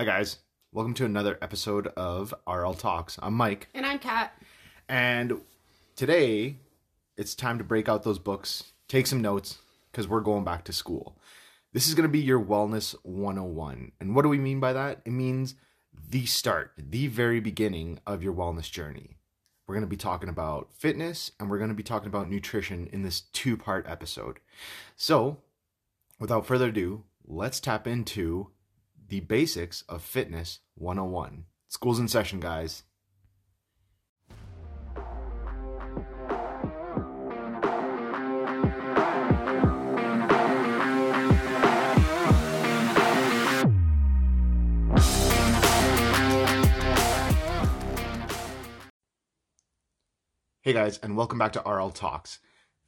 Hi, guys. Welcome to another episode of RL Talks. I'm Mike, And I'm Kat. and today it's time to break out those books, take some notes, because we're going back to school. This is going to be your Wellness 101. And what do we mean by that? It means the start, the very beginning of your wellness journey. We're going to be talking about fitness and we're going to be talking about nutrition in this two part episode. So, without further ado, let's tap into the basics of fitness 101. School's in session, guys. Hey guys, and welcome back to RL Talks.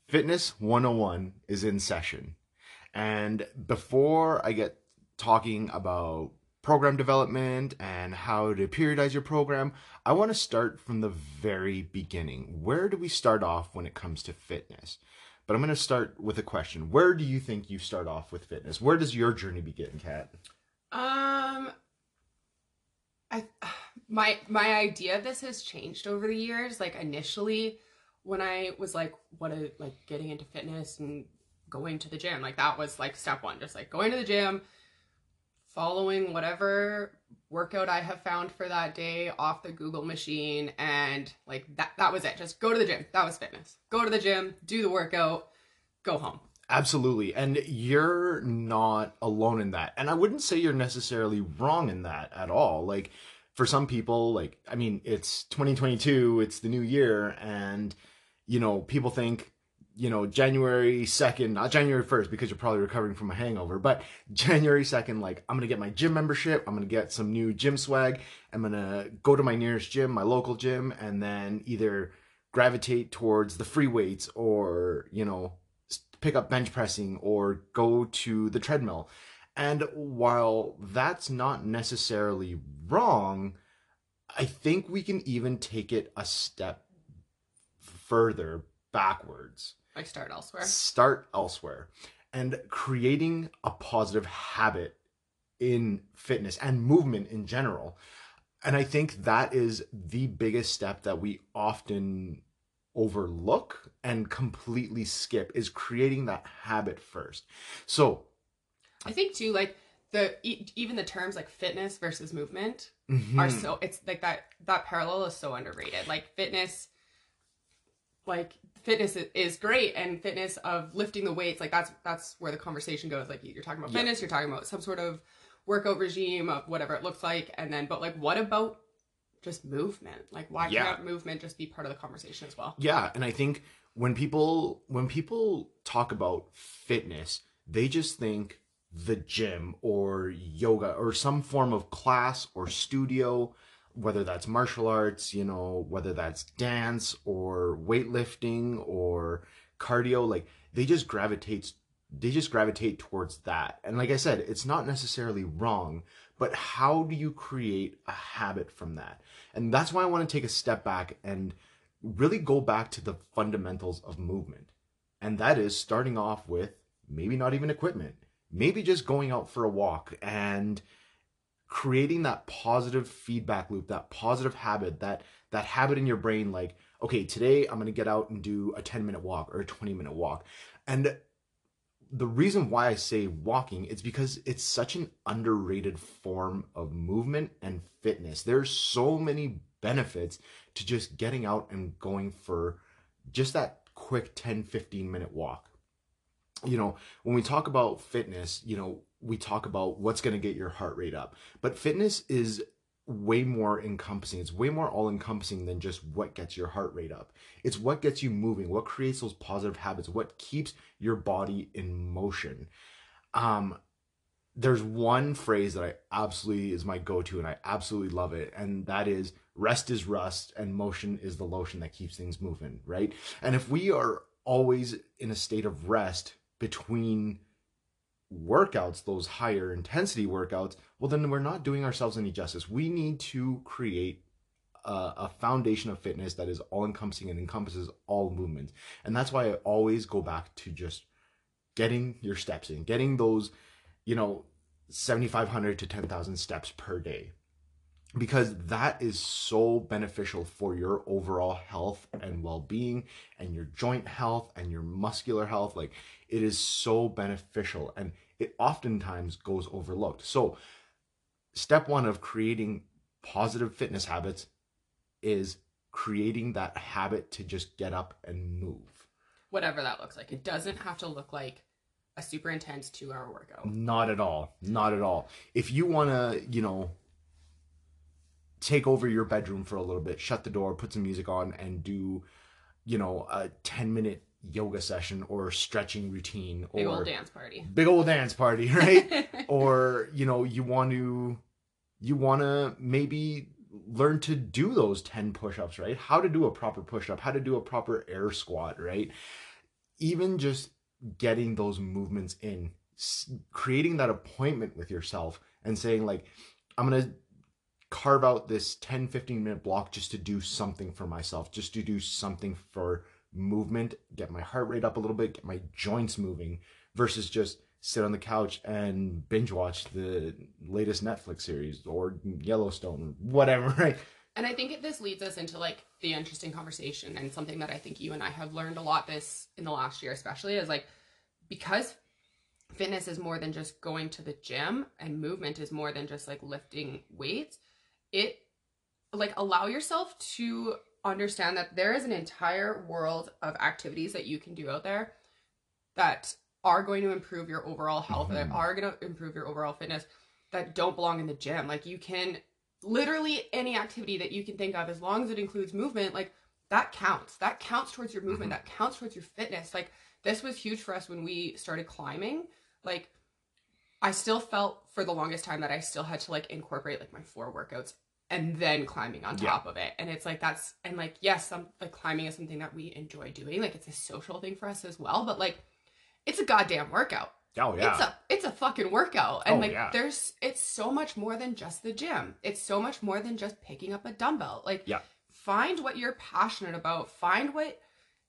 Fitness 101 is in session. And before I get talking about program development and how to periodize your program, I want to start from the very beginning. Where do we start off when it comes to fitness? But I'm going to start with a question. Where do you think you start off with fitness? Where does your journey begin, Kat? Um, I my my idea of this has changed over the years. Like initially, when I was like, what a like getting into fitness and going to the gym, like that was like step one, just like going to the gym, following whatever workout I have found for that day off the Google machine, and like that that was it. Just go to the gym. That was fitness. Go to the gym, do the workout, go home. Absolutely. And you're not alone in that. And I wouldn't say you're necessarily wrong in that at all. Like for some people, like I mean, it's 2022, it's the new year and you know, people think you know, January 2nd, not January 1st because you're probably recovering from a hangover, but January 2nd, like, I'm to get my gym membership. I'm to get some new gym swag. I'm to go to my nearest gym, my local gym, and then either gravitate towards the free weights or, you know, pick up bench pressing or go to the treadmill. And while that's not necessarily wrong, I think we can even take it a step further backwards. Like start elsewhere. Start elsewhere and creating a positive habit in fitness and movement in general. And I think that is the biggest step that we often overlook and completely skip is creating that habit first. So, I think too, like the e- even the terms like fitness versus movement mhm, are so it's like that that parallel is so underrated. Like fitness, like fitness is great, and fitness of lifting the weights, like that's that's where the conversation goes. Like you're talking about Yeah. fitness, you're talking about some sort of workout regime of whatever it looks like, and then but like what about just movement? Like why Yeah. can't movement just be part of the conversation as well? Yeah, and I think when people when people talk about fitness, they just think the gym or yoga or some form of class or studio, whether that's martial arts, you know, whether that's dance or weightlifting or cardio, like they just gravitate they just gravitate towards that. And like I said, it's not necessarily wrong, but how do you create a habit from that? And that's why I want to take a step back and really go back to the fundamentals of movement. And that is starting off with maybe not even equipment, maybe just going out for a walk and creating that positive feedback loop, that positive habit, that that habit in your brain like, okay, today I'm going to get out and do a 10 minute walk or a 20 minute walk. And the reason why I say walking is because it's such an underrated form of movement and fitness. There's so many benefits to just getting out and going for just that quick 10 15 minute walk. You know, when we talk about fitness, you know, we talk about what's going to get your heart rate up. But fitness is way more encompassing. It's way more all encompassing than just what gets your heart rate up. It's what gets you moving, what creates those positive habits, what keeps your body in motion. Um there's one phrase that I absolutely is my go-to and I absolutely love it and that is rest is rust and motion is the lotion that keeps things moving, right? And if we are always in a state of rest between workouts, those higher intensity workouts, well, then we're not doing ourselves any justice. We need to create a, a foundation of fitness that is all encompassing and encompasses all movements. And that's why I always go back to just getting your steps in, getting those, you know, 7500 to 10000 steps per day because that is so beneficial for your overall health and well-being and your joint health and your muscular health. Like it is so beneficial and it oftentimes goes overlooked. So step 1 of creating positive fitness habits is creating that habit to just get up and move. Whatever that looks like. It doesn't have to look like a super intense 2-hour workout. Not at all. Not at all. If you want to you know take over your bedroom for a little bit, shut the door, put some music on, and do, you know, a 10 minute yoga session or stretching routine or big old dance party. Big old dance party, right? or, you know, you want to you want to maybe learn to do those 10 push-ups, right? How to do a proper push-up, how to do a proper air squat, right? Even just getting those movements in, creating that appointment with yourself and saying like I'm going to carve out this 10 15 minute block just to do something for myself just to do something for movement get my heart rate up a little bit get my joints moving versus just sit on the couch and binge watch the latest netflix series or yellowstone whatever right? And i think this leads us into like the interesting conversation and something that i think you and i have learned a lot this in the last year especially is like because fitness is more than just going to the gym and movement is more than just like lifting weights it like allow yourself to understand that there is an entire world of activities that you can do out there that are going to improve your overall health mm-hmm. that are going to improve your overall fitness that don't belong in the gym. Like you can literally any activity that you can think of as long as it includes movement like that counts. That counts towards your movement. Mm-hmm. that counts towards your fitness. Like this was huge for us when we started climbing. Like I still felt for the longest time that I still had to like incorporate like my four workouts and then climbing on top yeah. of it. And it's like that's and like yes, some like climbing is something that we enjoy doing. Like it's a social thing for us as well, but like it's a goddamn workout. Oh yeah. It's a it's a fucking workout. And oh, like yeah. there's it's so much more than just the gym. It's so much more than just picking up a dumbbell. Like yeah. find what you're passionate about. Find what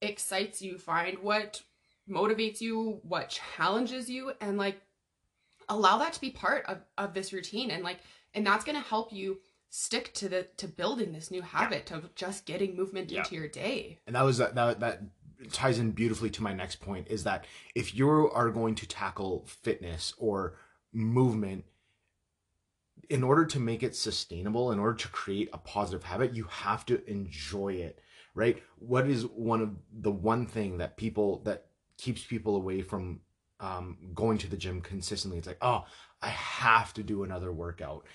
excites you. Find what motivates you, what challenges you and like allow that to be part of, of this routine and like and that's going to help you stick to the to building this new habit yeah. of just getting movement yeah. into your day and that was that, that that ties in beautifully to my next point is that if you are going to tackle fitness or movement in order to make it sustainable in order to create a positive habit you have to enjoy it right what is one of the one thing that people that keeps people away from um, going to the gym consistently. It's like, oh, I have to do another workout.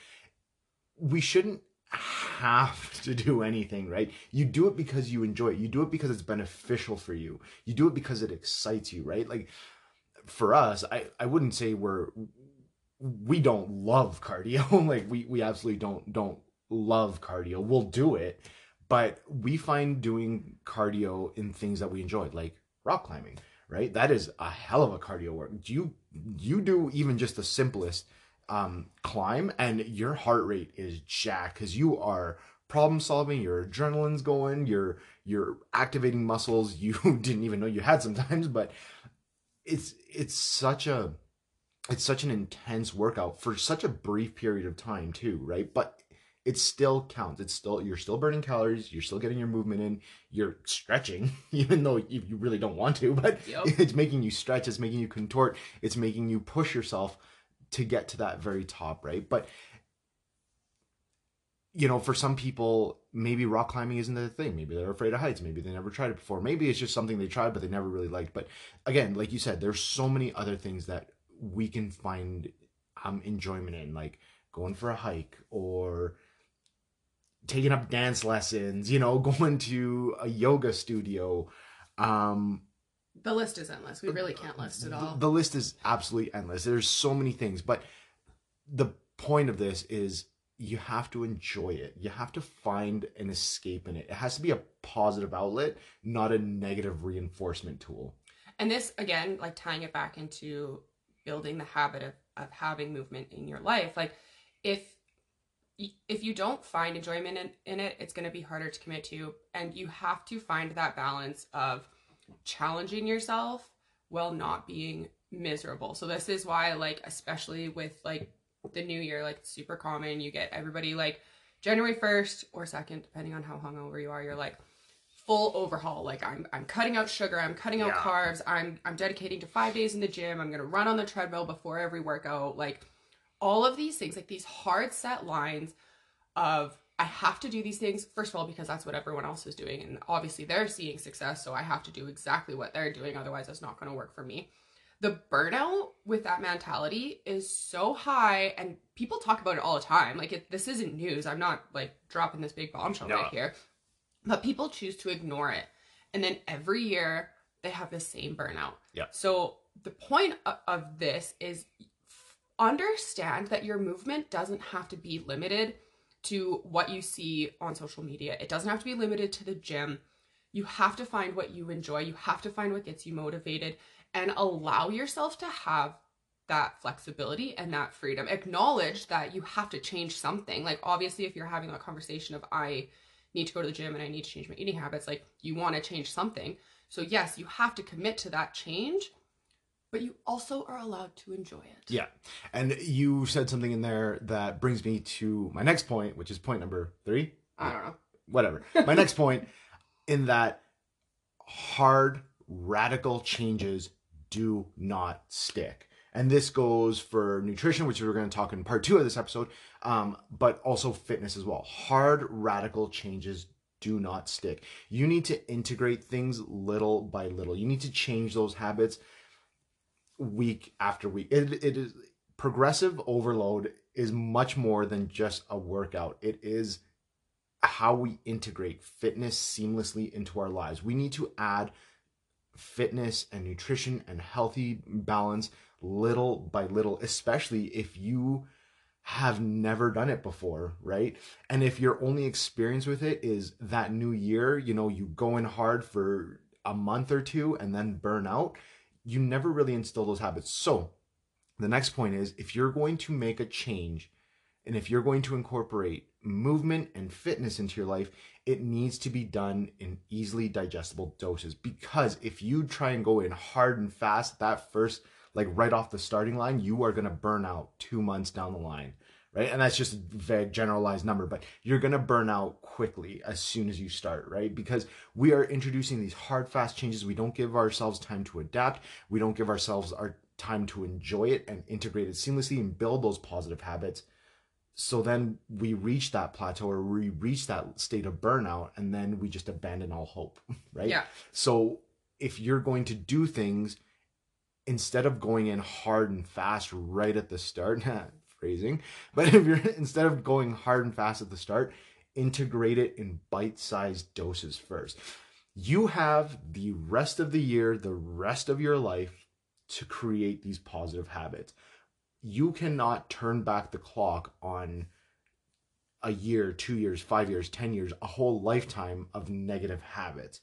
We shouldn't have to do anything, right? You do it because you enjoy it. You do it because it's beneficial for you. You do it because it excites you, right? Like for us, I, I wouldn't say we're we don't love cardio. like we we absolutely don't don't love cardio. We'll do it, but we find doing cardio in things that we enjoy, like rock climbing right? That is a hell of a cardio work. Do you you do even just the simplest um, climb, and your heart rate is jacked because you are problem solving. Your adrenaline's going. You're you're activating muscles you didn't even know you had sometimes. But it's it's such a it's such an intense workout for such a brief period of time too, right? But it still counts. It's still you're still burning calories. You're still getting your movement in. You're stretching, even though you, you really don't want to. But yep. it's making you stretch. It's making you contort. It's making you push yourself to get to that very top, right? But you know, for some people, maybe rock climbing isn't their thing. Maybe they're afraid of heights. Maybe they never tried it before. Maybe it's just something they tried but they never really liked. But again, like you said, there's so many other things that we can find um enjoyment in, like going for a hike or taking up dance lessons, you know, going to a yoga studio. Um, the list is endless. We really can't list it all. The, the list is absolutely endless. There's so many things, but the point of this is you have to enjoy it. You have to find an escape in it. It has to be a positive outlet, not a negative reinforcement tool. And this again, like tying it back into building the habit of, of having movement in your life. Like if if you don't find enjoyment in, in it, it's going to be harder to commit to. And you have to find that balance of challenging yourself while not being miserable. So this is why like especially with like the new year like super common you get everybody like January 1st or 2nd depending on how hungover you are you're like full overhaul like I'm I'm cutting out sugar, I'm cutting out Yeah. carbs, I'm I'm dedicating to 5 days in the gym, I'm going to run on the treadmill before every workout like all of these things like these hard set lines of I have to do these things first of all because that's what everyone else is doing and obviously they're seeing success so I have to do exactly what they're doing otherwise it's not going to work for me. The burnout with that mentality is so high and people talk about it all the time. Like it, this isn't news. I'm not like dropping this big bombshell No. right here. But people choose to ignore it. And then every year they have the same burnout. Yeah. So the point of this is understand that your movement doesn't have to be limited to what you see on social media. It doesn't have to be limited to the gym. You have to find what you enjoy. You have to find what gets you motivated and allow yourself to have that flexibility and that freedom. Acknowledge that you have to change something. Like, obviously, if you're having a conversation of, I need to go to the gym and I need to change my eating habits, like, you want to change something. So, yes, you have to commit to that change, but you also are allowed to enjoy it. Yeah. And you said something in there that brings me to my next point, which is point number three. I don't know. Whatever. My next point in that hard, radical changes do not stick. And this goes for nutrition, which we're going to talk in part two of this episode, um, but also fitness as well. Hard, radical changes do not stick. You need to integrate things little by little. You need to change those habits week after week. It, it is progressive overload is much more than just a workout. It is how we integrate fitness seamlessly into our lives. We need to add fitness and nutrition and healthy balance little by little, especially if you have never done it before, right? And if your only experience with it is that new year, you know, you go in hard for a month or two and then burn out, you never really instill those habits. So, the next point is if you're going to make a change and if you're going to incorporate movement and fitness into your life, it needs to be done in easily digestible doses. Because if you try and go in hard and fast that first, like right off the starting line, you are going to burn out two months down the line, right? And that's just a vague generalized number, but you're going to burn out quickly as soon as you start, right? Because we are introducing these hard, fast changes. We don't give ourselves time to adapt. We don't give ourselves our time to enjoy it and integrate it seamlessly and build those positive habits so then we reach that plateau or we reach that state of burnout and then we just abandon all hope right Yeah. so if you're going to do things instead of going in hard and fast right at the start phrasing but if you're instead of going hard and fast at the start integrate it in bite-sized doses first you have the rest of the year the rest of your life to create these positive habits you cannot turn back the clock on a year, two years, five years, 10 years, a whole lifetime of negative habits.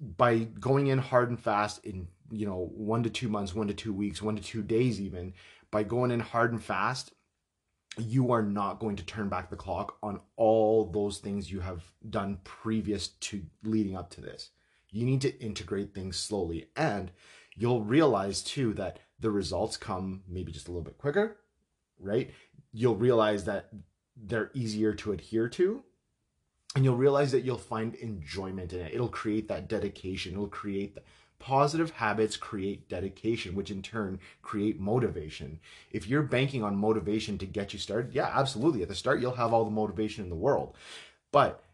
By going in hard and fast in, you know, one to two months, one to two weeks, one to two days, even, by going in hard and fast, you are not going to turn back the clock on all those things you have done previous to leading up to this. You need to integrate things slowly. And you'll realize too that the results come maybe just a little bit quicker, right? You'll realize that they're easier to adhere to. And you'll realize that you'll find enjoyment in it. It'll create that dedication. It'll create the positive habits create dedication, which in turn create motivation. If you're banking on motivation to get you started, yeah, absolutely. At the start, you'll have all the motivation in the world. But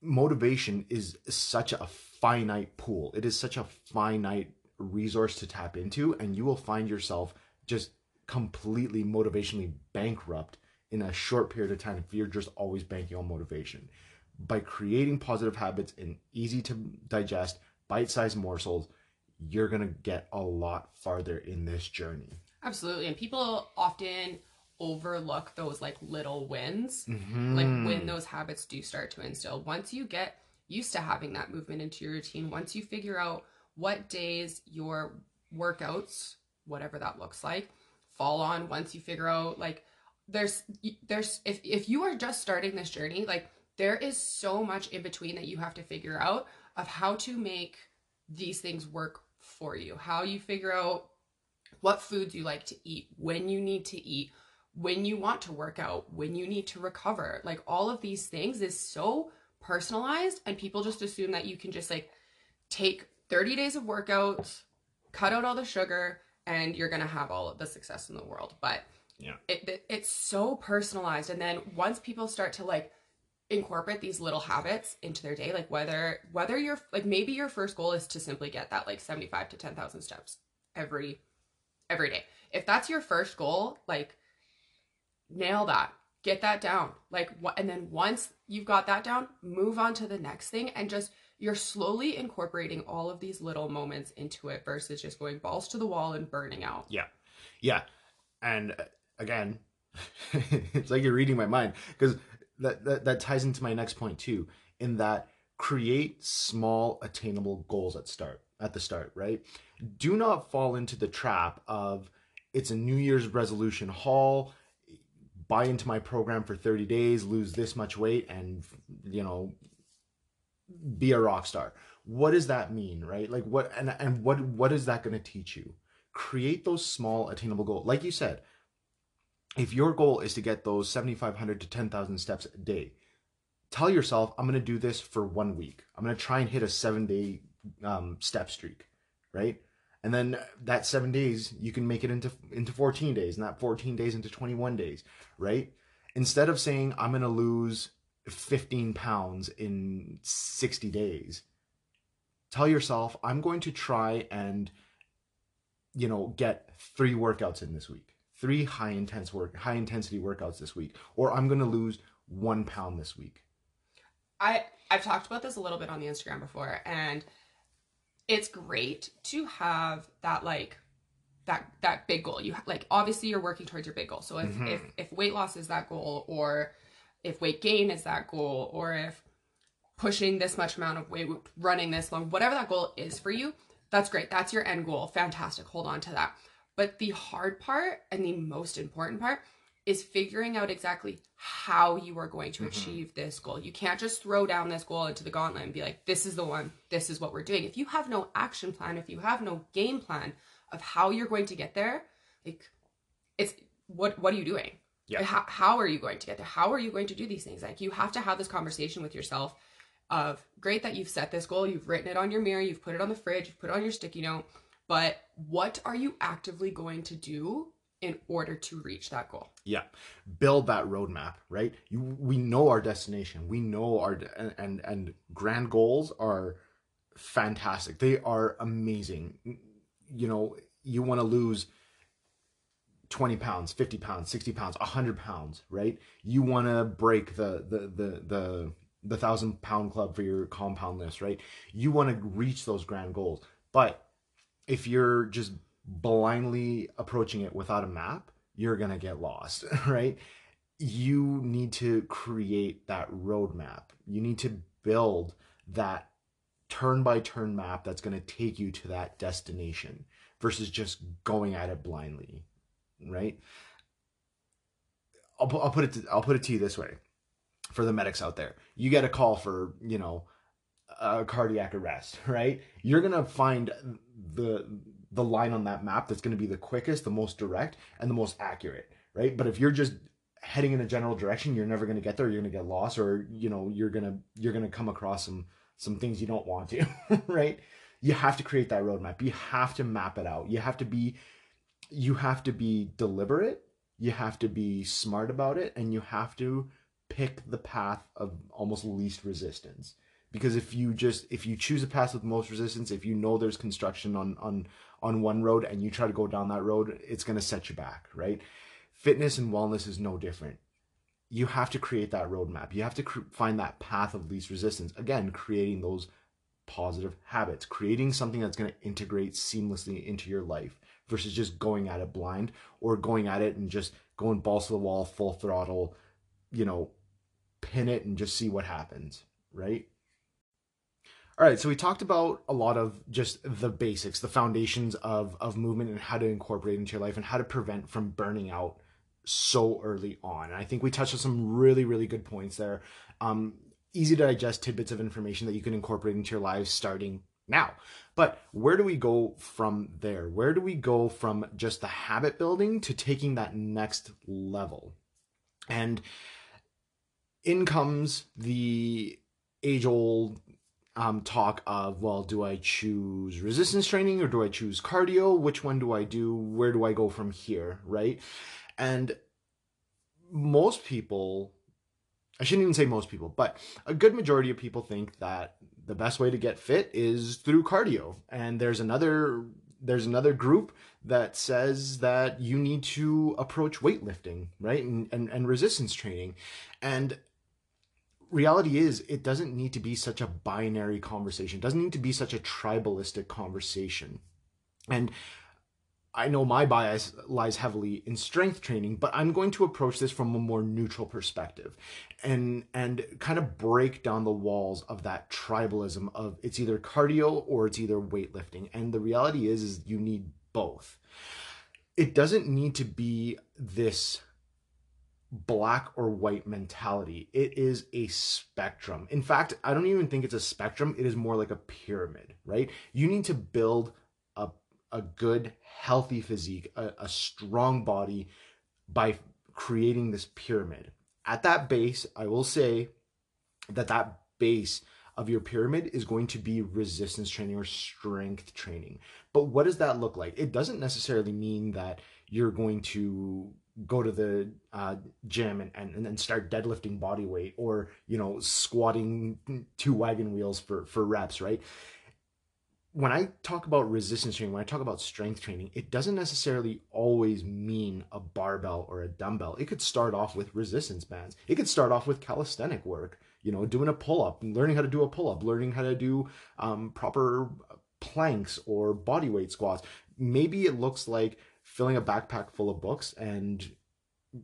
motivation is such a finite pool. It is such a finite resource to tap into, and you will find yourself just completely motivationally bankrupt in a short period of time if you're just always banking on motivation. By creating positive habits in easy to digest, bite sized morsels, you're going to get a lot farther in this journey. Absolutely. And people often overlook those like little wins, Mm-hmm. like when those habits do start to instill. Once you get used to having that movement into your routine, once you figure out what days your workouts, whatever that looks like, fall on, once you figure out like there's there's if if you are just starting this journey, like there is so much in between that you have to figure out of how to make these things work for you. How you figure out what foods you like to eat, when you need to eat, when you want to work out, when you need to recover. Like all of these things is so personalized and people just assume that you can just like take 30 days of workouts, cut out all the sugar and you're to have all of the success in the world. But Yeah. it, it it's so personalized and then once people start to like incorporate these little habits into their day like whether whether your like maybe your first goal is to simply get that like 75 to 10,000 steps every every day. If that's your first goal, like nail that. Get that down. Like what and then once you've got that down, move on to the next thing and just you're slowly incorporating all of these little moments into it versus just going balls to the wall and burning out. Yeah. Yeah. And uh, again, it's like you're reading my mind because that, that that ties into my next point too in that create small attainable goals at start at the start, right? Do not fall into the trap of it's a New Year's resolution haul, buy into my program for 30 days, lose this much weight and you know be a rock star. What does that mean, right? Like what and and what what is that going to teach you? create those small attainable goals like you said if your goal is to get those 7500 to 10000 steps a day tell yourself i'm going to do this for one week. I'm going to try and hit a seven day um, step streak right? And then that seven days you can make it into into 14 days and that 14 days into 21 days right? Instead of saying i'm going to lose 15 pounds in 60 days tell yourself i'm going to try and you know get three workouts in this week three high intense work high intensity workouts this week or i'm going to lose one pound this week I I've talked about this a little bit on the Instagram before and it's great to have that like that that big goal. You ha- like obviously you're working towards your big goal. So if Mhm. if if weight loss is that goal or if weight gain is that goal or if pushing this much amount of weight running this long whatever that goal is for you, that's great. That's your end goal. Fantastic. Hold on to that. But the hard part and the most important part is figuring out exactly how you are going to Mhm. achieve this goal. You can't just throw down this goal into the gauntlet and be like, this is the one, this is what we're doing. If you have no action plan, if you have no game plan of how you're going to get there, like it's what what are you doing? Yeah. How, how are you going to get there? How are you going to do these things? Like you have to have this conversation with yourself of great that you've set this goal, you've written it on your mirror, you've put it on the fridge, you've put it on your sticky note, but what are you actively going to do in order to reach that goal? yeah. Build that roadmap right? You we know our destination. We know our and and, and grand goals are fantastic. They are amazing. You know you want to lose 20 pounds 50 pounds 60 pounds 100 pounds right? You want to break the the the the the thousand pound club for your compound lifts right? You want to reach those grand goals. But if you're just blindly approaching it without a map you're gonna get lost right? You need to create that roadmap. You need to build that turn by turn map that's going to take you to that destination versus just going at it blindly right? I'll, I'll put it to, I'll put it to you this way for the medics out there. You get a call for you know a cardiac arrest right? You're going to find the the line on that map that's going to be the quickest the most direct and the most accurate right? But if you're just heading in a general direction you're never going to get there. You're going to get lost or you know you're to you're to come across some some things you don't want to right? You have to create that roadmap. You have to map it out. You have to be you have to be deliberate you have to be smart about it and you have to pick the path of almost least resistance because if you just if you choose a path with most resistance if you know there's construction on on on one road and you try to go down that road it's going to set you back right? Fitness and wellness is no different. You have to create that roadmap. You have to cr- find that path of least resistance. Again creating those positive habits creating something that's going to integrate seamlessly into your life versus just going at it blind or going at it and just going balls to the wall full throttle you know pin it and just see what happens right all right, so we talked about a lot of just the basics, the foundations of of movement and how to incorporate into your life and how to prevent from burning out so early on. And I think we touched on some really really good points there. Um easy to digest tidbits of information that you can incorporate into your lives starting now. But where do we go from there? Where do we go from just the habit building to taking that next level? And in comes the age old um, talk of, well, do I choose resistance training or do I choose cardio? Which one do I do? Where do I go from here? Right. And most people, I shouldn't even say most people, but a good majority of people think that the best way to get fit is through cardio. And there's another there's another group that says that you need to approach weightlifting, right? And, and, and resistance training. And reality is it doesn't need to be such a binary conversation. It doesn't need to be such a tribalistic conversation. And i know my bias lies heavily in strength training but i'm going to approach this from a more neutral perspective and and kind of break down the walls of that tribalism of it's either cardio or it's either weightlifting. And the reality is is you need both. It doesn't need to be this black or white mentality. It is a spectrum. In fact, I don't even think it's a spectrum. It is more like a pyramid, right? You need to build a, a good, healthy physique, a, a strong body by creating this pyramid. At that base, I will say that that base of your pyramid is going to be resistance training or strength training. But what does that look like? It doesn't necessarily mean that you're going to go to the uh, gym and, and, and start deadlifting body weight or you know squatting two wagon wheels for for reps right? When i talk about resistance training when i talk about strength training it doesn't necessarily always mean a barbell or a dumbbell. It could start off with resistance bands. It could start off with calisthenic work you know doing a pull-up learning how to do a pull-up learning how to do um, proper planks or body weight squats. Maybe it looks like filling a backpack full of books and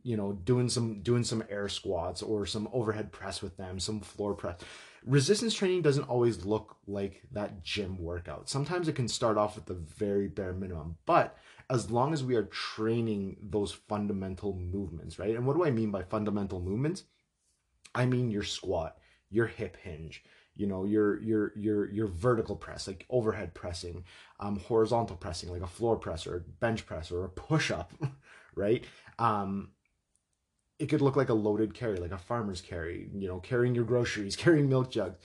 you know doing some doing some air squats or some overhead press with them some floor press. Resistance training doesn't always look like that gym workout. Sometimes it can start off with the very bare minimum but as long as we are training those fundamental movements right? And what do i mean by fundamental movements? I mean your squat your hip hinge you know your your your your vertical press like overhead pressing um horizontal pressing like a floor press or a bench press or a push up right? Um it could look like a loaded carry like a farmer's carry you know carrying your groceries carrying milk jugs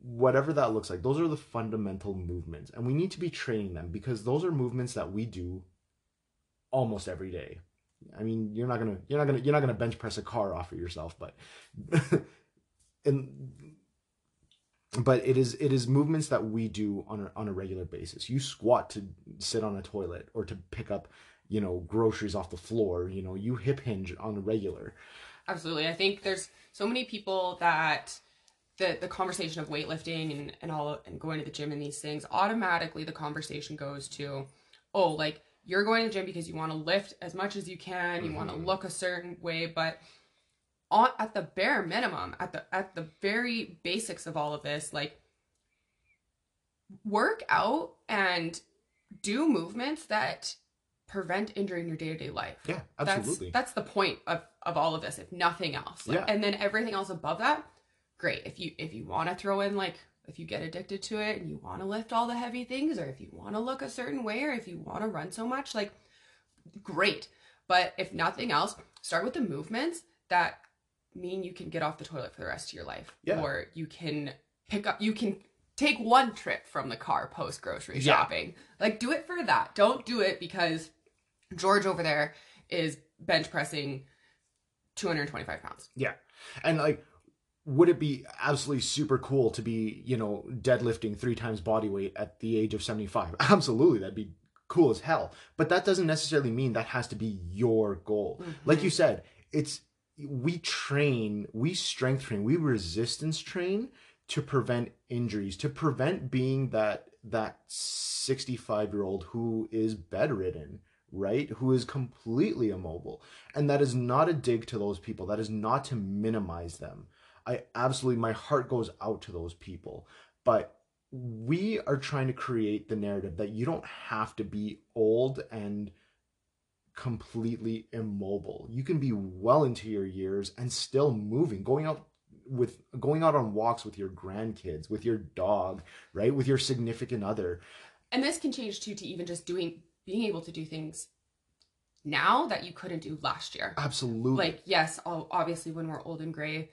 whatever that looks like. Those are the fundamental movements and we need to be training them because those are movements that we do almost every day. I mean you're not gonna you're not gonna you're not gonna bench press a car off of yourself but and but it is it is movements that we do on a, on a regular basis. You squat to sit on a toilet or to pick up you know groceries off the floor you know you hip hinge on a regular. Absolutely. I think there's so many people that the the conversation of weightlifting and and all and going to the gym and these things automatically the conversation goes to oh like you're going to the gym because you want to lift as much as you can you mm-hmm. want to look a certain way but on, at the bare minimum, at the at the very basics of all of this, like work out and do movements that prevent injury in your day-to-day life. Yeah, absolutely. That's, that's the point of, of all of this, if nothing else. Like, yeah. And then everything else above that, great. If you if you want to throw in like if you get addicted to it and you want to lift all the heavy things or if you want to look a certain way or if you want to run so much, like great. But if nothing else, start with the movements that mean you can get off the toilet for the rest of your life. Yeah. Or you can pick up, you can take one trip from the car post grocery shopping. Like, do it for that. Don't do it because George over there is bench pressing 225 pounds. Yeah. And like, would it be absolutely super cool to be, you know, deadlifting three times body weight at the age of 75? Absolutely. That'd be cool as hell. But that doesn't necessarily mean that has to be your goal. Mm-hmm. Like you said, it's we train, we strength train, we resistance train to prevent injuries, to prevent being that that 65 year old who is bedridden, right? Who is completely immobile. And that is not a dig to those people. That is not to minimize them. I absolutely, my heart goes out to those people. But we are trying to create the narrative that you don't have to be old and completely immobile. You can be well into your years and still moving, going out with going out on walks with your grandkids, with your dog, right? With your significant other. And this can change too to even just doing being able to do things now that you couldn't do last year. Absolutely. Like, yes, obviously when we're old and gray,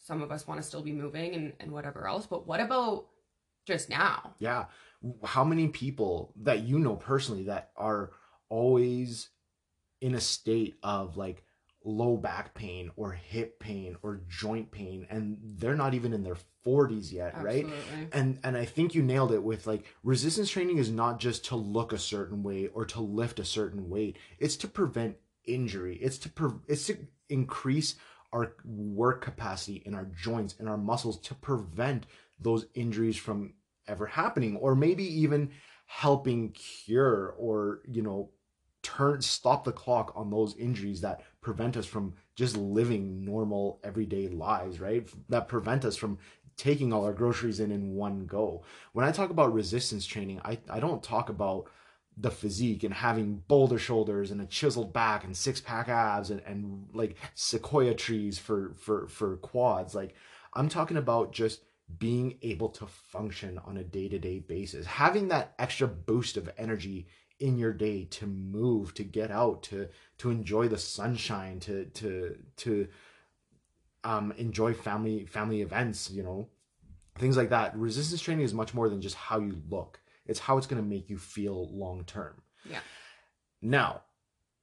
some of us want to still be moving and, and whatever else. But what about just now? Yeah. How many people that you know personally that are always in a state of like low back pain or hip pain or joint pain and they're not even in their 40s yet Absolutely. right and and i think you nailed it with like resistance training is not just to look a certain way or to lift a certain weight. It's to prevent injury. It's to pre- it's to increase our work capacity in our joints and our muscles to prevent those injuries from ever happening or maybe even helping cure or you know turn stop the clock on those injuries that prevent us from just living normal everyday lives right? That prevent us from taking all our groceries in in one go. When i talk about resistance training i, I don't talk about the physique and having boulder shoulders and a chiseled back and six pack abs and, and like sequoia trees for for for quads. Like i'm talking about just being able to function on a day-to-day basis. Having that extra boost of energy in your day to move to get out to to enjoy the sunshine to to to um enjoy family family events you know things like that. Resistance training is much more than just how you look. It's how it's going to make you feel long term. Yeah. Now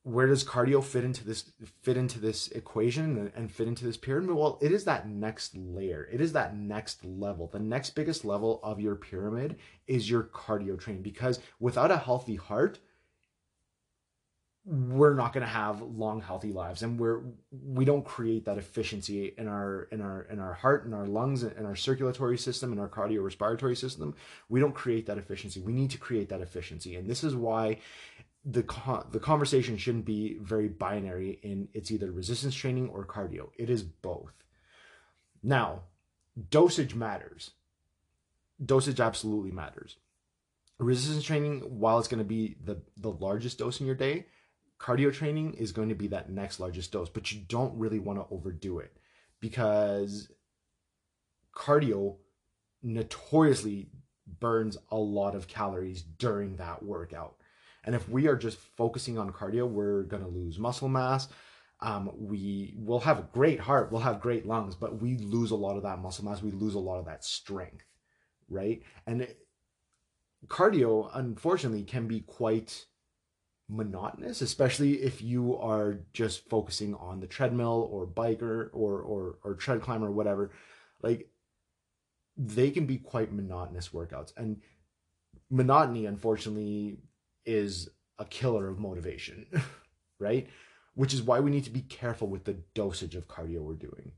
where does cardio fit into this fit into this equation and fit into this pyramid? Well it is that next layer. It is that next level. The next biggest level of your pyramid is your cardio training because without a healthy heart we're not going to have long healthy lives. And we're we don't create that efficiency in our in our in our heart and our lungs and our circulatory system and our cardiorespiratory system. We don't create that efficiency. We need to create that efficiency. And this is why the con- the conversation shouldn't be very binary in it's either resistance training or cardio. It is both. Now, dosage matters. Dosage absolutely matters. Resistance training, while it's going to be the the largest dose in your day, cardio training is going to be that next largest dose, but you don't really want to overdo it because cardio notoriously burns a lot of calories during that workout and if we are just focusing on cardio, we're going to lose muscle mass. Um, we will have a great heart, we'll have great lungs, but we lose a lot of that muscle mass. We lose a lot of that strength, right? And it, cardio, unfortunately, can be quite monotonous, especially if you are just focusing on the treadmill or biker or or or tread climber or whatever. Like they can be quite monotonous workouts, and monotony, unfortunately, is a killer of motivation, right? Which is why we need to be careful with the dosage of cardio we're doing.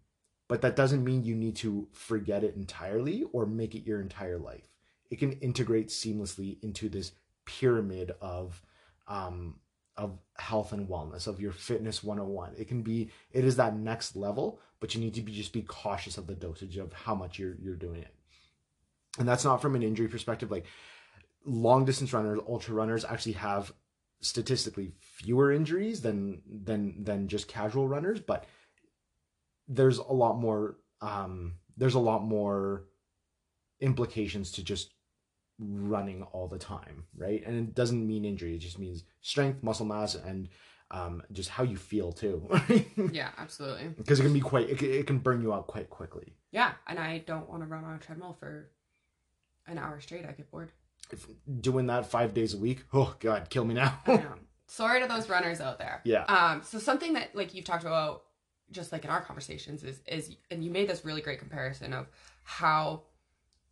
But that doesn't mean you need to forget it entirely or make it your entire life. It can integrate seamlessly into this pyramid of um, of health and wellness of your fitness 101 it can be it is that next level but you need to be just be cautious of the dosage of how much you're you're doing it and that's not from an injury perspective like long distance runners, ultra runners actually have statistically fewer injuries than than than just casual runners, but there's a lot more um, there's a lot more implications to just running all the time, right? And it doesn't mean injury; it just means strength, muscle mass, and um, just how you feel too. yeah, absolutely. Because it can be quite it can, it can burn you out quite quickly. Yeah, and I don't want to run on a treadmill for an hour straight. I get bored doing that five days a week, oh god, kill me now. Sorry to those runners out there. Yeah. Um. So something that like you've talked about, just like in our conversations, is is and you made this really great comparison of how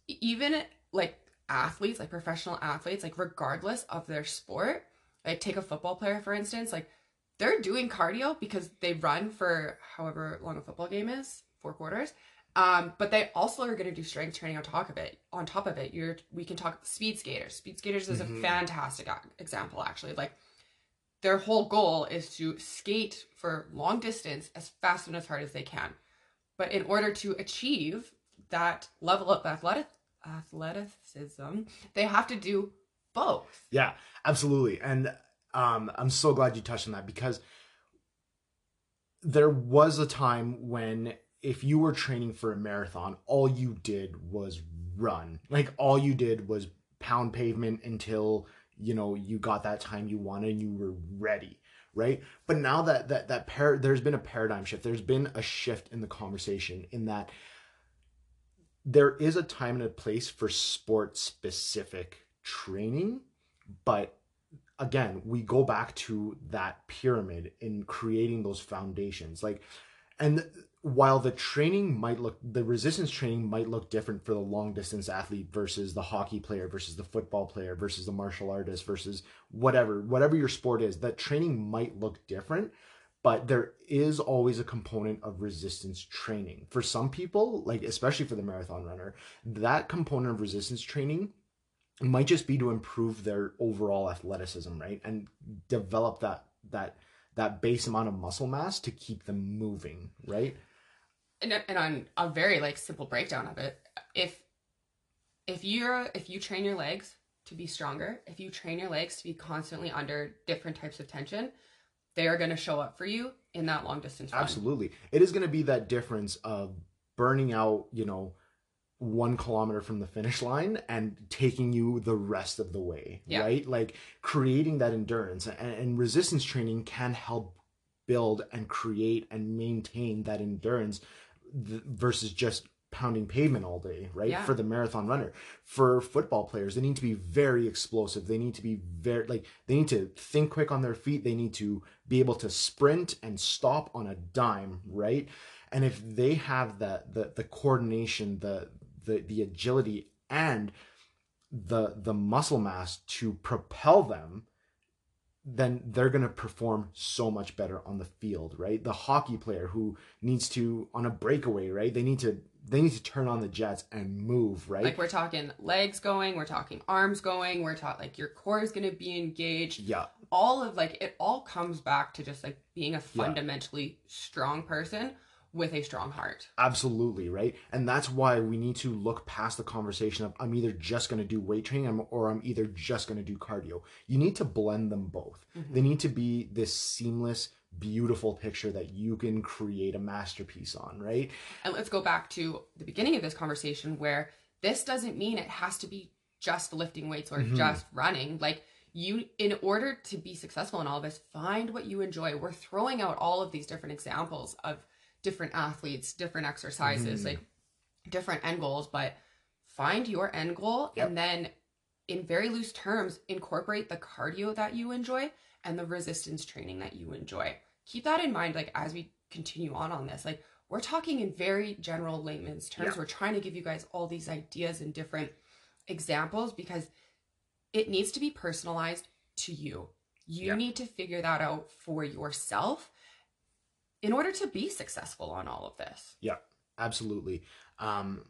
even like athletes, like professional athletes, like regardless of their sport, like take a football player for instance, like they're doing cardio because they run for however long a football game is, four quarters, um, but they also are going to do strength training on top of it. On top of it, you're we can talk speed skaters. Speed skaters is mm-hmm. a fantastic example, actually. Like their whole goal is to skate for long distance as fast and as hard as they can. But in order to achieve that level of athletic athleticism, they have to do both. Yeah, absolutely. And um, I'm so glad you touched on that because there was a time when if you were training for a marathon, all you did was run. Like all you did was pound pavement until you know you got that time you wanted and you were ready right? But now that that that par- there's been a paradigm shift. There's been a shift in the conversation in that there is a time and a place for sport specific training but again we go back to that pyramid in creating those foundations. Like and while the training might look the resistance training might look different for the long distance athlete versus the hockey player versus the football player versus the martial artist versus whatever whatever your sport is that training might look different but there is always a component of resistance training. For some people like especially for the marathon runner that component of resistance training might just be to improve their overall athleticism right? And develop that that that base amount of muscle mass to keep them moving right and, and on a very like simple breakdown of it if if you're if you train your legs to be stronger if you train your legs to be constantly under different types of tension they are going to show up for you in that long distance run. absolutely it is going to be that difference of burning out you know one kilometer from the finish line and taking you the rest of the way Yeah. right like creating that endurance and, and resistance training can help build and create and maintain that endurance th- versus just pounding pavement all day right? Yeah. for the marathon runner. For football players they need to be very explosive. They need to be very like they need to think quick on their feet. They need to be able to sprint and stop on a dime right? And if they have that the the coordination the the the agility and the the muscle mass to propel them then they're going to perform so much better on the field right? The hockey player who needs to on a breakaway right? They need to they need to turn on the jets and move right? Like we're talking legs going, we're talking arms going, we're talking like your core is going to be engaged. yeah. All of like it all comes back to just like being a fundamentally strong person with a strong heart. Absolutely, right? And that's why we need to look past the conversation of I'm either just going to do weight training or I'm either just going to do cardio. You need to blend them both. They need to be this seamless, beautiful picture that you can create a masterpiece on, right? And let's go back to the beginning of this conversation where this doesn't mean it has to be just lifting weights or Mhm. just running. Like you in order to be successful in all of this, find what you enjoy. We're throwing out all of these different examples of different athletes, different exercises, Mhm. like different end goals, but find your end goal Yep. and then in very loose terms incorporate the cardio that you enjoy and the resistance training that you enjoy. Keep that in mind like as we continue on on this. Like we're talking in very general layman's terms. Yeah. We're trying to give you guys all these ideas and different examples because it needs to be personalized to you. You Yeah. need to figure that out for yourself in order to be successful on all of this. Yeah, absolutely. Um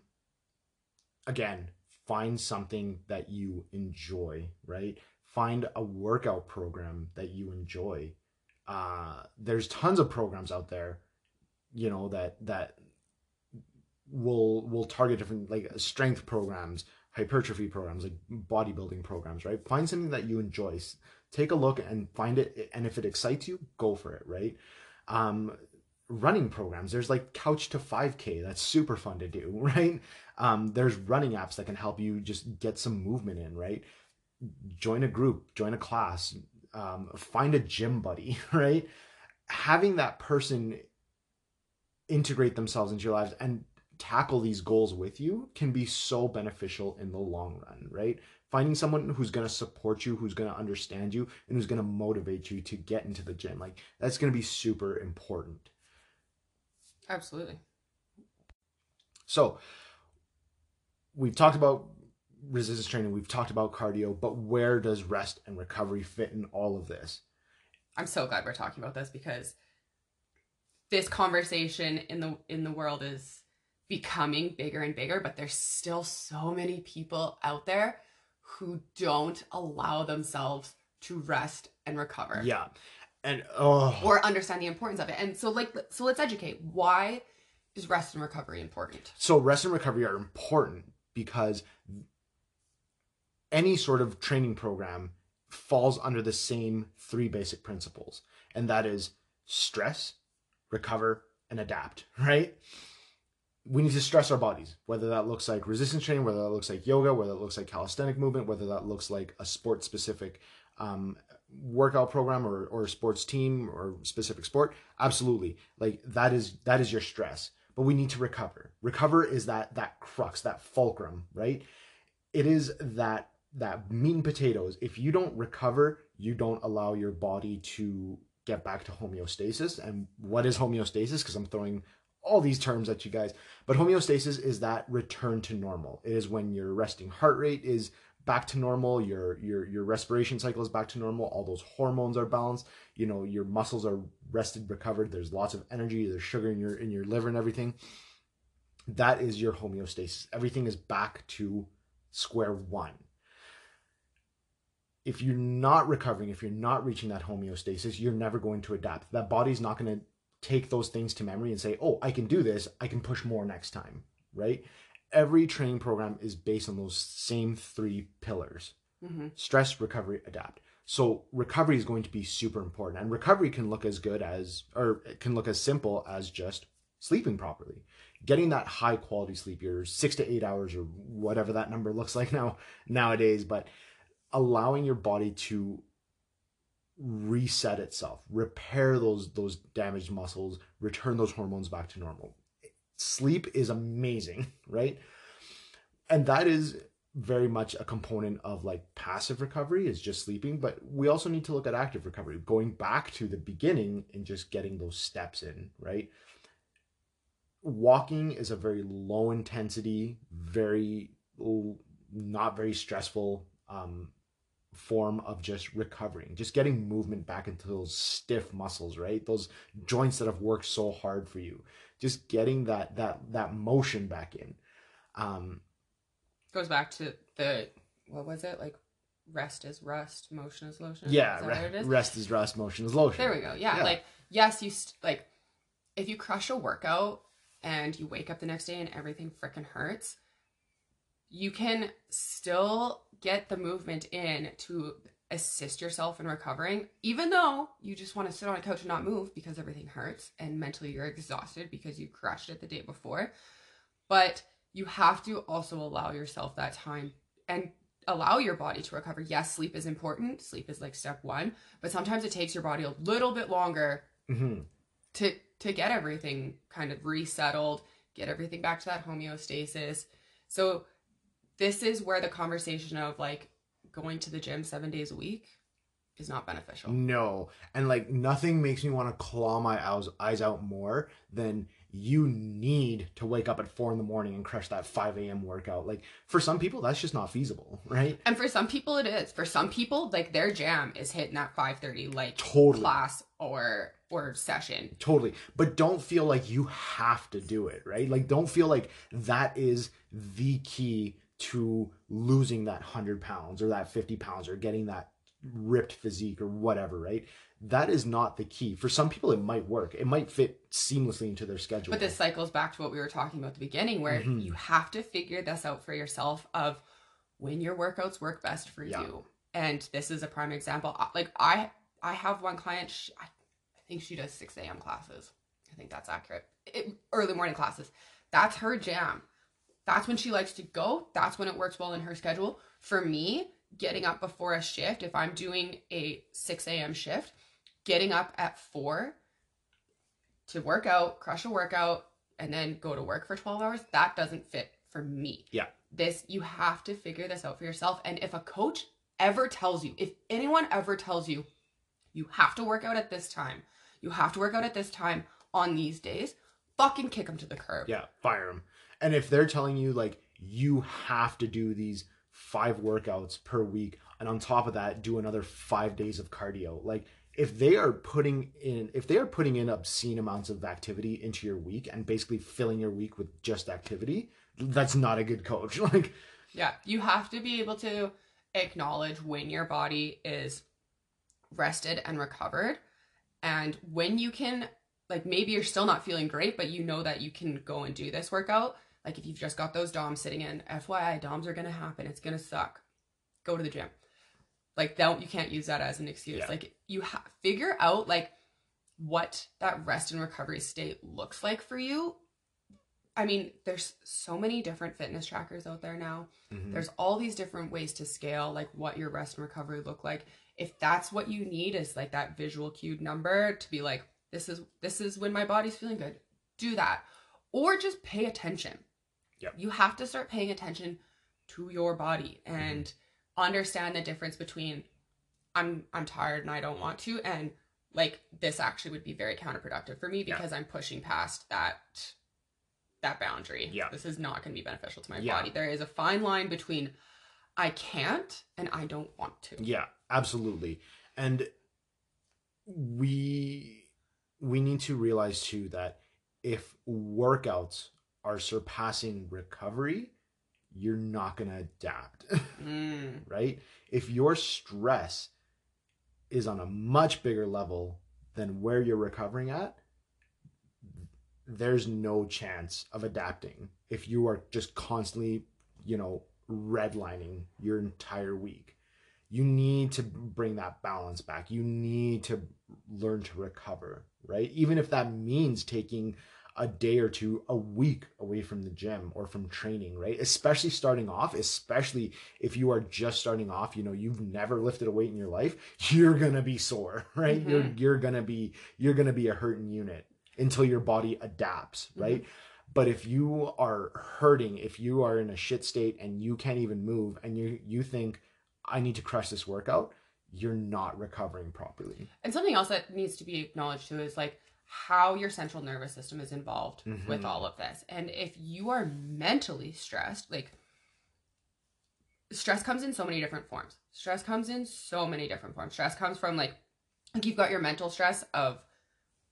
again, find something that you enjoy, right? Find a workout program that you enjoy. Uh there's tons of programs out there, you know, that that will will target different like strength programs, hypertrophy programs, like bodybuilding programs, right? Find something that you enjoy. Take a look and find it and if it excites you, go for it, right? Um running programs. There's like Couch to 5K. That's super fun to do, right? Um, there's running apps that can help you just get some movement in, right? Join a group, join a class, um, find a gym buddy, right? Having that person integrate themselves into your lives and tackle these goals with you can be so beneficial in the long run, right? Finding someone who's going to support you, who's going to understand you, and who's going to motivate you to get into the gym. Like, that's going to be super important. Absolutely. So we've talked about resistance training, we've talked about cardio, but where does rest and recovery fit in all of this? I'm so glad we're talking about this because this conversation in the in the world is becoming bigger and bigger, but there's still so many people out there who don't allow themselves to rest and recover. Yeah. And oh Or understand the importance of it. And so like so let's educate. Why is rest and recovery important? so rest and recovery are important because any sort of training program falls under the same three basic principles and that is stress recover and adapt right we need to stress our bodies, whether that looks like resistance training, whether that looks like yoga, whether that looks like calisthenic movement, whether that looks like a sport specific um, workout program or, or sports team or specific sport. Absolutely. Like that is, that is your stress, but we need to recover. Recover is that, that crux, that fulcrum, right? It is that, that meat and potatoes. If you don't recover, you don't allow your body to get back to homeostasis. And what is homeostasis? Because I'm throwing all these terms at you guys. But homeostasis is that return to normal. It is when your resting heart rate is back to normal, your your your respiration cycle is back to normal, all those hormones are balanced, you know, your muscles are rested, recovered, there's lots of energy, there's sugar in your in your liver and everything. That is your homeostasis. Everything is back to square one. If you're not recovering, if you're not reaching that homeostasis, you're never going to adapt. That body's not going to take those things to memory and say, oh, I can do this, I can push more next time, right? Every training program is based on those same three pillars Mm-hmm. stress, recovery, adapt. So recovery is going to be super important, and recovery can look as good as, or it can look as simple as just sleeping properly, getting that high quality sleep, your six to eight hours or whatever that number looks like now nowadays, but allowing your body to reset itself, repair those those damaged muscles, return those hormones back to normal. Sleep is amazing, right? And that is very much a component of like passive recovery is just sleeping, but we also need to look at active recovery, going back to the beginning and just getting those steps in, right? Walking is a very low intensity, very not very stressful um, form of just recovering, just getting movement back into those stiff muscles, right? Those joints that have worked so hard for you, just getting that that that motion back in. Um, Goes back to the what was it like? Rest is rust, motion is lotion. yeah, is re- is? rest is rest, motion is lotion. There we go. Yeah, Yeah. like yes, you st- like if you crush a workout and you wake up the next day and everything freaking hurts, you can still get the movement in to assist yourself in recovering, even though you just want to sit on a couch and not move because everything hurts and mentally you're exhausted because you crushed it the day before. But you have to also allow yourself that time and allow your body to recover. Yes, sleep is important. Sleep is like step one, but sometimes it takes your body a little bit longer hmm to to get everything kind of resettled, get everything back to that homeostasis. So this is where the conversation of like going to the gym 7 days a week is not beneficial. No, and like nothing makes me want to claw my eyes, eyes out more than you need to wake up at four in the morning and crush that 5 a.m. workout. Like for some people, that's just not feasible, right? And for some people it is. For some people like their jam is hitting that 5:30 like Totally. class or or session. Totally. But don't feel like you have to do it, right? Like don't feel like that is the key to losing that 100 pounds or that 50 pounds or getting that ripped physique or whatever, right? That is not the key. For some people, it might work. It might fit seamlessly into their schedule. But this cycles back to what we were talking about at the beginning, where Mhm. you have to figure this out for yourself of when your workouts work best for Yeah. you. And this is a prime example. Like I, I have one client. She, I, I think she does six a.m. classes. I think that's accurate. It, early morning classes. That's her jam. That's when she likes to go. That's when it works well in her schedule. For me, getting up before a shift, if I'm doing a 6 a.m. shift, getting up at 4 to work out, crush a workout, and then go to work for 12 hours, that doesn't fit for me. Yeah. This, you have to figure this out for yourself. And if a coach ever tells you, if anyone ever tells you, you have to work out at this time, you have to work out at this time on these days, fucking kick them to the curb. Yeah, fire them. And if they're telling you like you have to do these five workouts per week, and on top of that, do another five days of cardio, like if they are putting in if they are putting in obscene amounts of activity into your week and basically filling your week with just activity, that's not a good coach. Like Yeah, you have to be able to acknowledge when your body is rested and recovered and when you can like maybe you're still not feeling great but you know that you can go and do this workout like if you've just got those DOMs sitting in FYI DOMs are to happen it's to suck go to the gym like don't you can't use that as an excuse Yeah. like you ha- figure out like what that rest and recovery state looks like for you I mean, there's so many different fitness trackers out there now. Mhm. There's all these different ways to scale, like what your rest and recovery look like. If that's what you need, is like that visual cued number to be like, this is this is when my body's feeling good. Do that, or just pay attention. Yep. You have to start paying attention to your body mm-hmm. and understand the difference between I'm I'm tired and I don't want to and like this actually would be very counterproductive for me Yeah. because I'm pushing past that that boundary. Yeah. This is not going to be beneficial to my Yeah. body. There is a fine line between I can't and I don't want to. Yeah, absolutely. And we we need to realize too that if workouts are surpassing recovery, you're not going to adapt, Mm. right? If your stress is on a much bigger level than where you're recovering at, there's no chance of adapting if you are just constantly, you know, redlining your entire week. You need to bring that balance back. You need to learn to recover, right? Even if that means taking a day or two a week away from the gym or from training, right? Especially starting off, especially if you are just starting off, you know, you've never lifted a weight in your life, you're to be sore, right? You're mm-hmm. you're going to be you're to be a hurting unit until your body adapts, mm-hmm. right? But if you are hurting, if you are in a shit state and you can't even move and you you think I need to crush this workout, you're not recovering properly. And something else that needs to be acknowledged too is like how your central nervous system is involved with Mhm. all of this. And if you are mentally stressed, like stress comes in so many different forms. Stress comes in so many different forms. Stress comes from like like you've got your mental stress of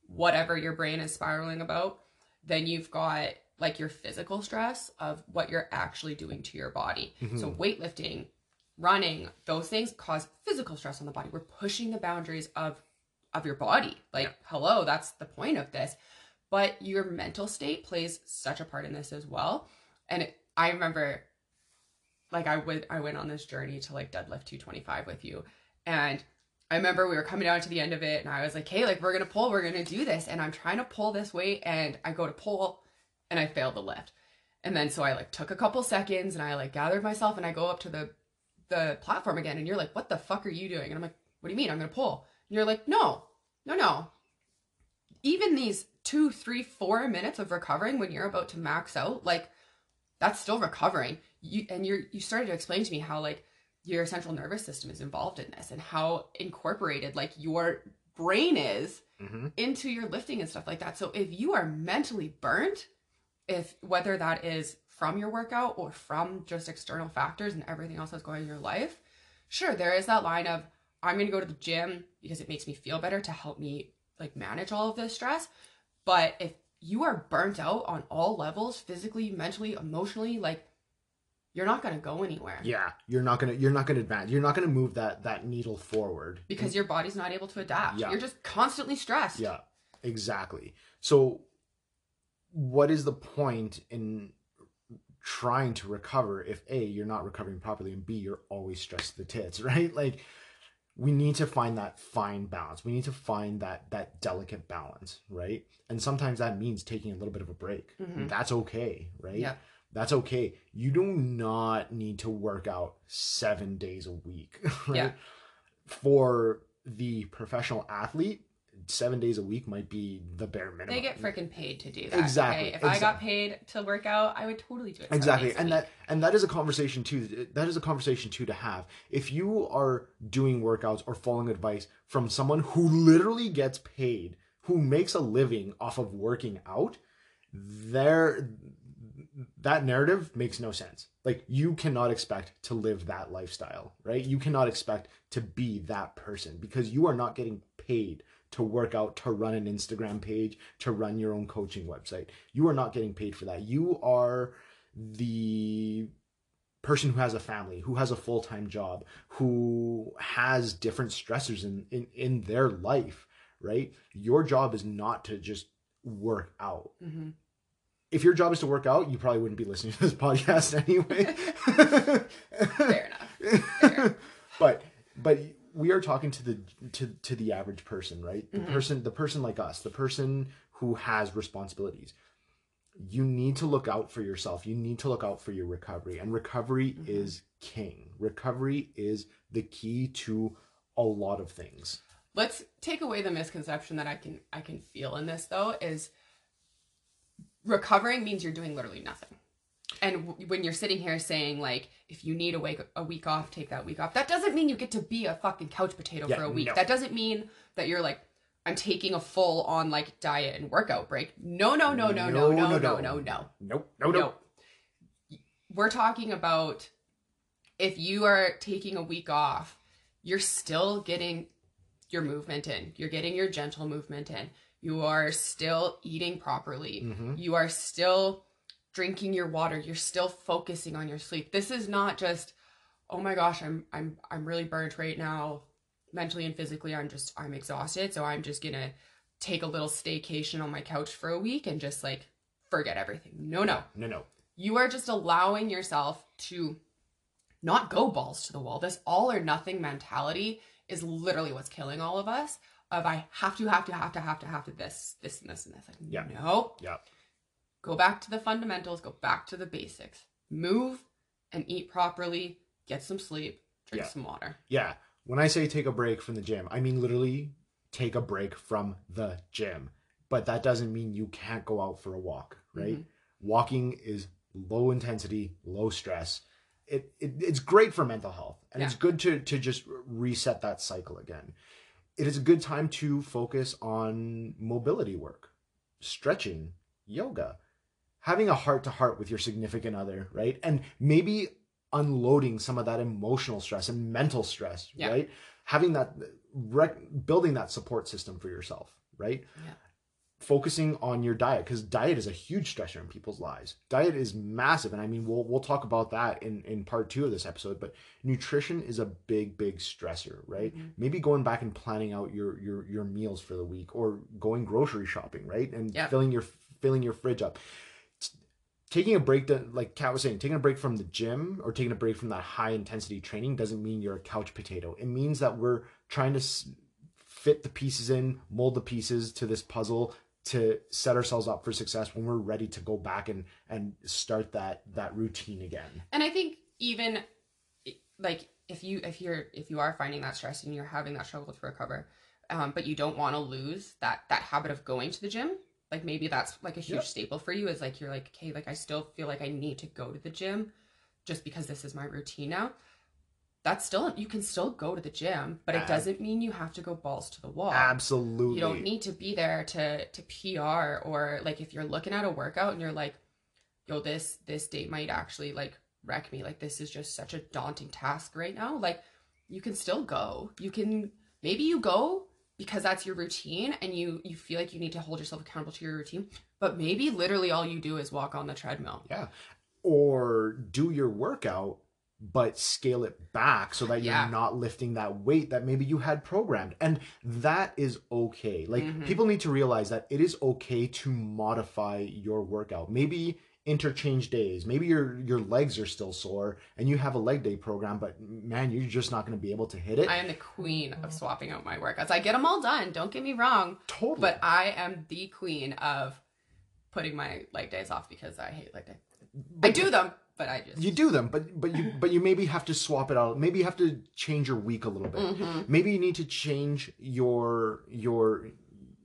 whatever your brain is spiraling about. Then you've got like your physical stress of what you're actually doing to your body. So weightlifting, running, those things cause physical stress on the body. We're pushing the boundaries of of your body. Like, Yeah. hello, that's the point of this. But your mental state plays such a part in this as well. And it, I remember like I would I went on this journey to like deadlift 225 with you. And I remember we were coming down to the end of it and I was like, hey, like we're gonna pull, we're gonna do this. And I'm trying to pull this weight and I go to pull and I failed the lift. And then so I like took a couple seconds and I like gathered myself and I go up to the the platform again and you're like, what the fuck are you doing? And I'm like, what do you mean? I'm gonna pull. You're like, no, no, no. Even these two, three, four minutes of recovering when you're about to max out, like that's still recovering. You and you're you started to explain to me how like your central nervous system is involved in this and how incorporated like your brain is Mm-hmm. into your lifting and stuff like that. So if you are mentally burnt, if whether that is from your workout or from just external factors and everything else that's going on in your life, sure, there is that line of I'm going to go to the gym because it makes me feel better to help me like manage all of this stress. But if you are burnt out on all levels, physically, mentally, emotionally, like you're not going to go anywhere Yeah, you're not gonna you're not gonna advance. You're not gonna move that that needle forward because your body's not able to adapt. Yeah. You're just constantly stressed. Yeah, exactly. So, what is the point in trying to recover if A, you're not recovering properly, and B, you're always stressed to the tits, right? Like, we need to find that fine balance. We need to find that that delicate balance, right? And sometimes that means taking a little bit of a break. Mhm. That's okay, right? Yeah. That's okay. You do not need to work out seven days a week, right? Yeah. For the professional athlete, seven days a week might be the bare minimum. They get freaking paid to do that. Exactly, Okay? If I got paid to work out, I would totally do it. exactly and that and that is a conversation too that is a conversation too to have if you are doing workouts or following advice from someone who literally gets paid who makes a living off of working out there that narrative makes no sense like you cannot expect to live that lifestyle right you cannot expect to be that person because you are not getting paid to work out to run an instagram page to run your own coaching website you are not getting paid for that you are the person who has a family who has a full-time job who has different stressors in, in in their life right your job is not to just work out Mhm. if your job is to work out you probably wouldn't be listening to this podcast anyway Fair enough. Fair. but but we are talking to the to to the average person right the Mhm. person the person like us the person who has responsibilities you need to look out for yourself. You need to look out for your recovery. And recovery Mhm. is king. Recovery is the key to a lot of things. let's take away the misconception that I can I can feel in this though is recovering means you're doing literally nothing. And w- when you're sitting here saying like if you need a week a week off, take that week off. That doesn't mean you get to be a fucking couch potato Yeah, for a week. no. That doesn't mean that you're like I'm taking a full on like diet and workout break. No, no, no, no, no, no, no, no, no, no. Nope. No, no. No. We're talking about if you are taking a week off, you're still getting your movement in. You're getting your gentle movement in. You are still eating properly. hmm You are still drinking your water. You're still focusing on your sleep. This is not just, oh my gosh, I'm I'm I'm really burnt right now, mentally and physically. I'm just I'm exhausted, so I'm just gonna take a little staycation on my couch for a week and just like forget everything. No, no No, no. you are just allowing yourself to not go balls to the wall. This all or nothing mentality is literally what's killing all of us. Of I have to, have to, have to, have to, have to this, this, and this, and this. Like, Yeah. no. Yeah. Go back to the fundamentals. Go back to the basics. Move and eat properly. Get some sleep. Drink Yeah. some water. Yeah. When I say take a break from the gym, I mean literally take a break from the gym. But that doesn't mean you can't go out for a walk, right? Mhm. Walking is low intensity, low stress. It, it it's great for mental health and it's good to to just reset that cycle again. It is a good time to focus on mobility work, stretching, yoga, having a heart to heart with your significant other, right? And maybe unloading some of that emotional stress and mental stress, Yeah. right? Having that rec- building that support system for yourself, right? Yeah. Focusing on your diet because diet is a huge stressor in people's lives. Diet is massive, and I mean we'll we'll talk about that in in part two of this episode. But nutrition is a big big stressor, right? Mhm. Maybe going back and planning out your your your meals for the week, or going grocery shopping, right? And Yeah. filling your filling your fridge up taking a break like kat was saying taking a break from the gym or taking a break from that high intensity training doesn't mean you're a couch potato. It means that we're trying to fit the pieces in mold the pieces to this puzzle to set ourselves up for success when we're ready to go back and and start that that routine again. And I think even like if you if you're if you are finding that stress and you're having that struggle to recover, um, but you don't want to lose that that habit of going to the gym, like maybe that's like a huge Yep. staple for you is like you're like okay like I still feel like I need to go to the gym just because this is my routine now. That's still you can still go to the gym, but it doesn't mean you have to go balls to the wall absolutely you don't need to be there to to PR or like if you're looking at a workout and you're like, yo, this this date might actually like wreck me. Like this is just such a daunting task right now. Like you can still go. You can maybe you go because that's your routine and you you feel like you need to hold yourself accountable to your routine. But maybe literally all you do is walk on the treadmill. Yeah or do your workout but scale it back so that you're not lifting that weight that maybe you had programmed and that is okay like Mhm. people need to realize that it is okay to modify your workout maybe interchange days maybe your your legs are still sore and you have a leg day program but man you're just not going to be able to hit it I am the queen of swapping out my workouts. I get them all done. Don't get me wrong. totally But I am the queen of putting my leg days off because I hate leg day. I do them, but I just you do them but but you but you maybe have to swap it out maybe you have to change your week a little bit Mhm. maybe you need to change your your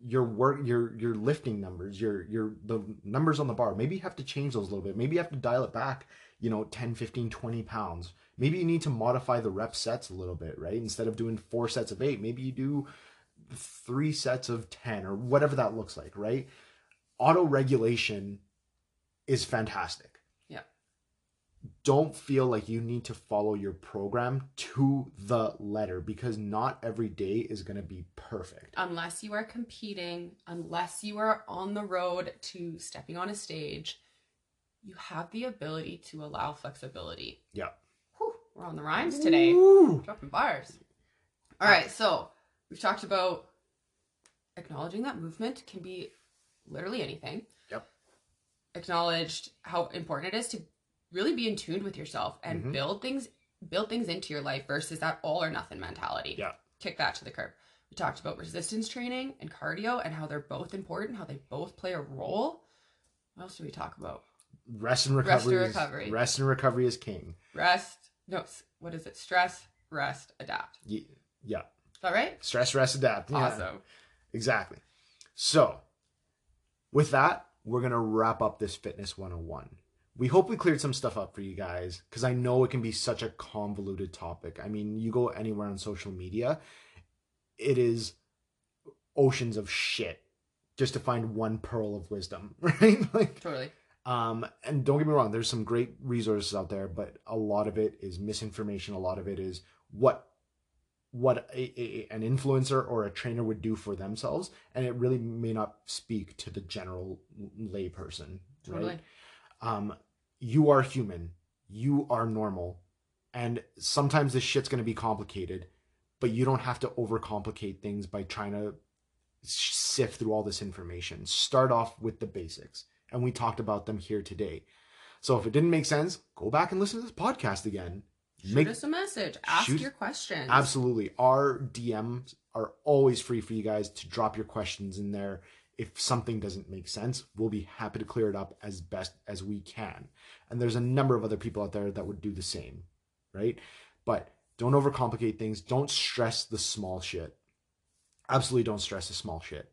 your work your your lifting numbers. Your your the numbers on the bar. Maybe you have to change those a little bit. Maybe you have to dial it back you know 10 15 20 pounds. Maybe you need to modify the rep sets a little bit right? Instead of doing four sets of eight maybe you do three sets of 10 or whatever that looks like right? Auto regulation is fantastic. Don't feel like you need to follow your program to the letter because not every day is going to be perfect. unless you are competing, unless you are on the road to stepping on a stage, you have the ability to allow flexibility. Yeah. Whew, we're on the rhymes today. Ooh. Dropping bars. All right, so we've talked about acknowledging that movement can be literally anything. Yep. Acknowledged how important it is to really be in tune with yourself and Mhm. build things build things into your life versus that all or nothing mentality. Yeah. Kick that to the curb. We talked about resistance training and cardio and how they're both important, how they both play a role. What else do we talk about? Rest and Rest recovery. is- Rest and recovery is king. Rest. No, what is it? Stress, rest, adapt. Ye- Yeah. Is that right? Stress, rest, adapt. Yeah. Awesome. Exactly. So, with that, we're going to wrap up this Fitness 101. We hope we cleared some stuff up for you guys because I know it can be such a convoluted topic. I mean, you go anywhere on social media, it is oceans of shit just to find one pearl of wisdom, right? like, Totally. um, and don't get me wrong, there's some great resources out there, but a lot of it is misinformation. A lot of it is what what a, a, an influencer or a trainer would do for themselves, and it really may not speak to the general layperson. Totally. Right? Um, you are human. You are normal, and sometimes this shit's gonna be complicated, but you don't have to overcomplicate things by trying to sift through all this information. Start off with the basics and we talked about them here today. So if it didn't make sense, go back and listen to this podcast again. Shoot Make us a message. Ask shoot- your questions. absolutely our DMs are always free for you guys to drop your questions in there. If something doesn't make sense, we'll be happy to clear it up as best as we can. And there's a number of other people out there that would do the same, right? But don't overcomplicate things. Don't stress the small shit. Absolutely don't stress the small shit.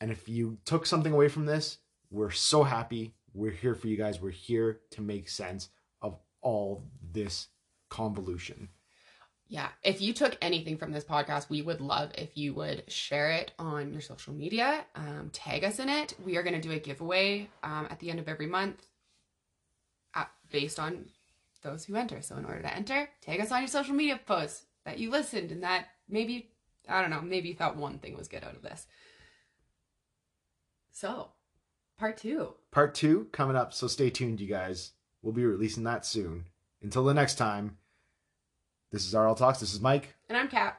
And if you took something away from this, we're so happy. We're here for you guys. We're here to make sense of all this convolution. Yeah. If you took anything from this podcast, we would love if you would share it on your social media, um, tag us in it. We are going to do a giveaway um, at the end of every month uh, based on those who enter. So, in order to enter, tag us on your social media posts that you listened and that maybe, I don't know, maybe you thought one thing was good out of this. So, part two. Part two coming up, so stay tuned, you guys. We'll be releasing that soon. Until the next time, this is RL Talks. This is Mike, And I'm Kat.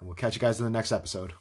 and we'll catch you guys in the next episode.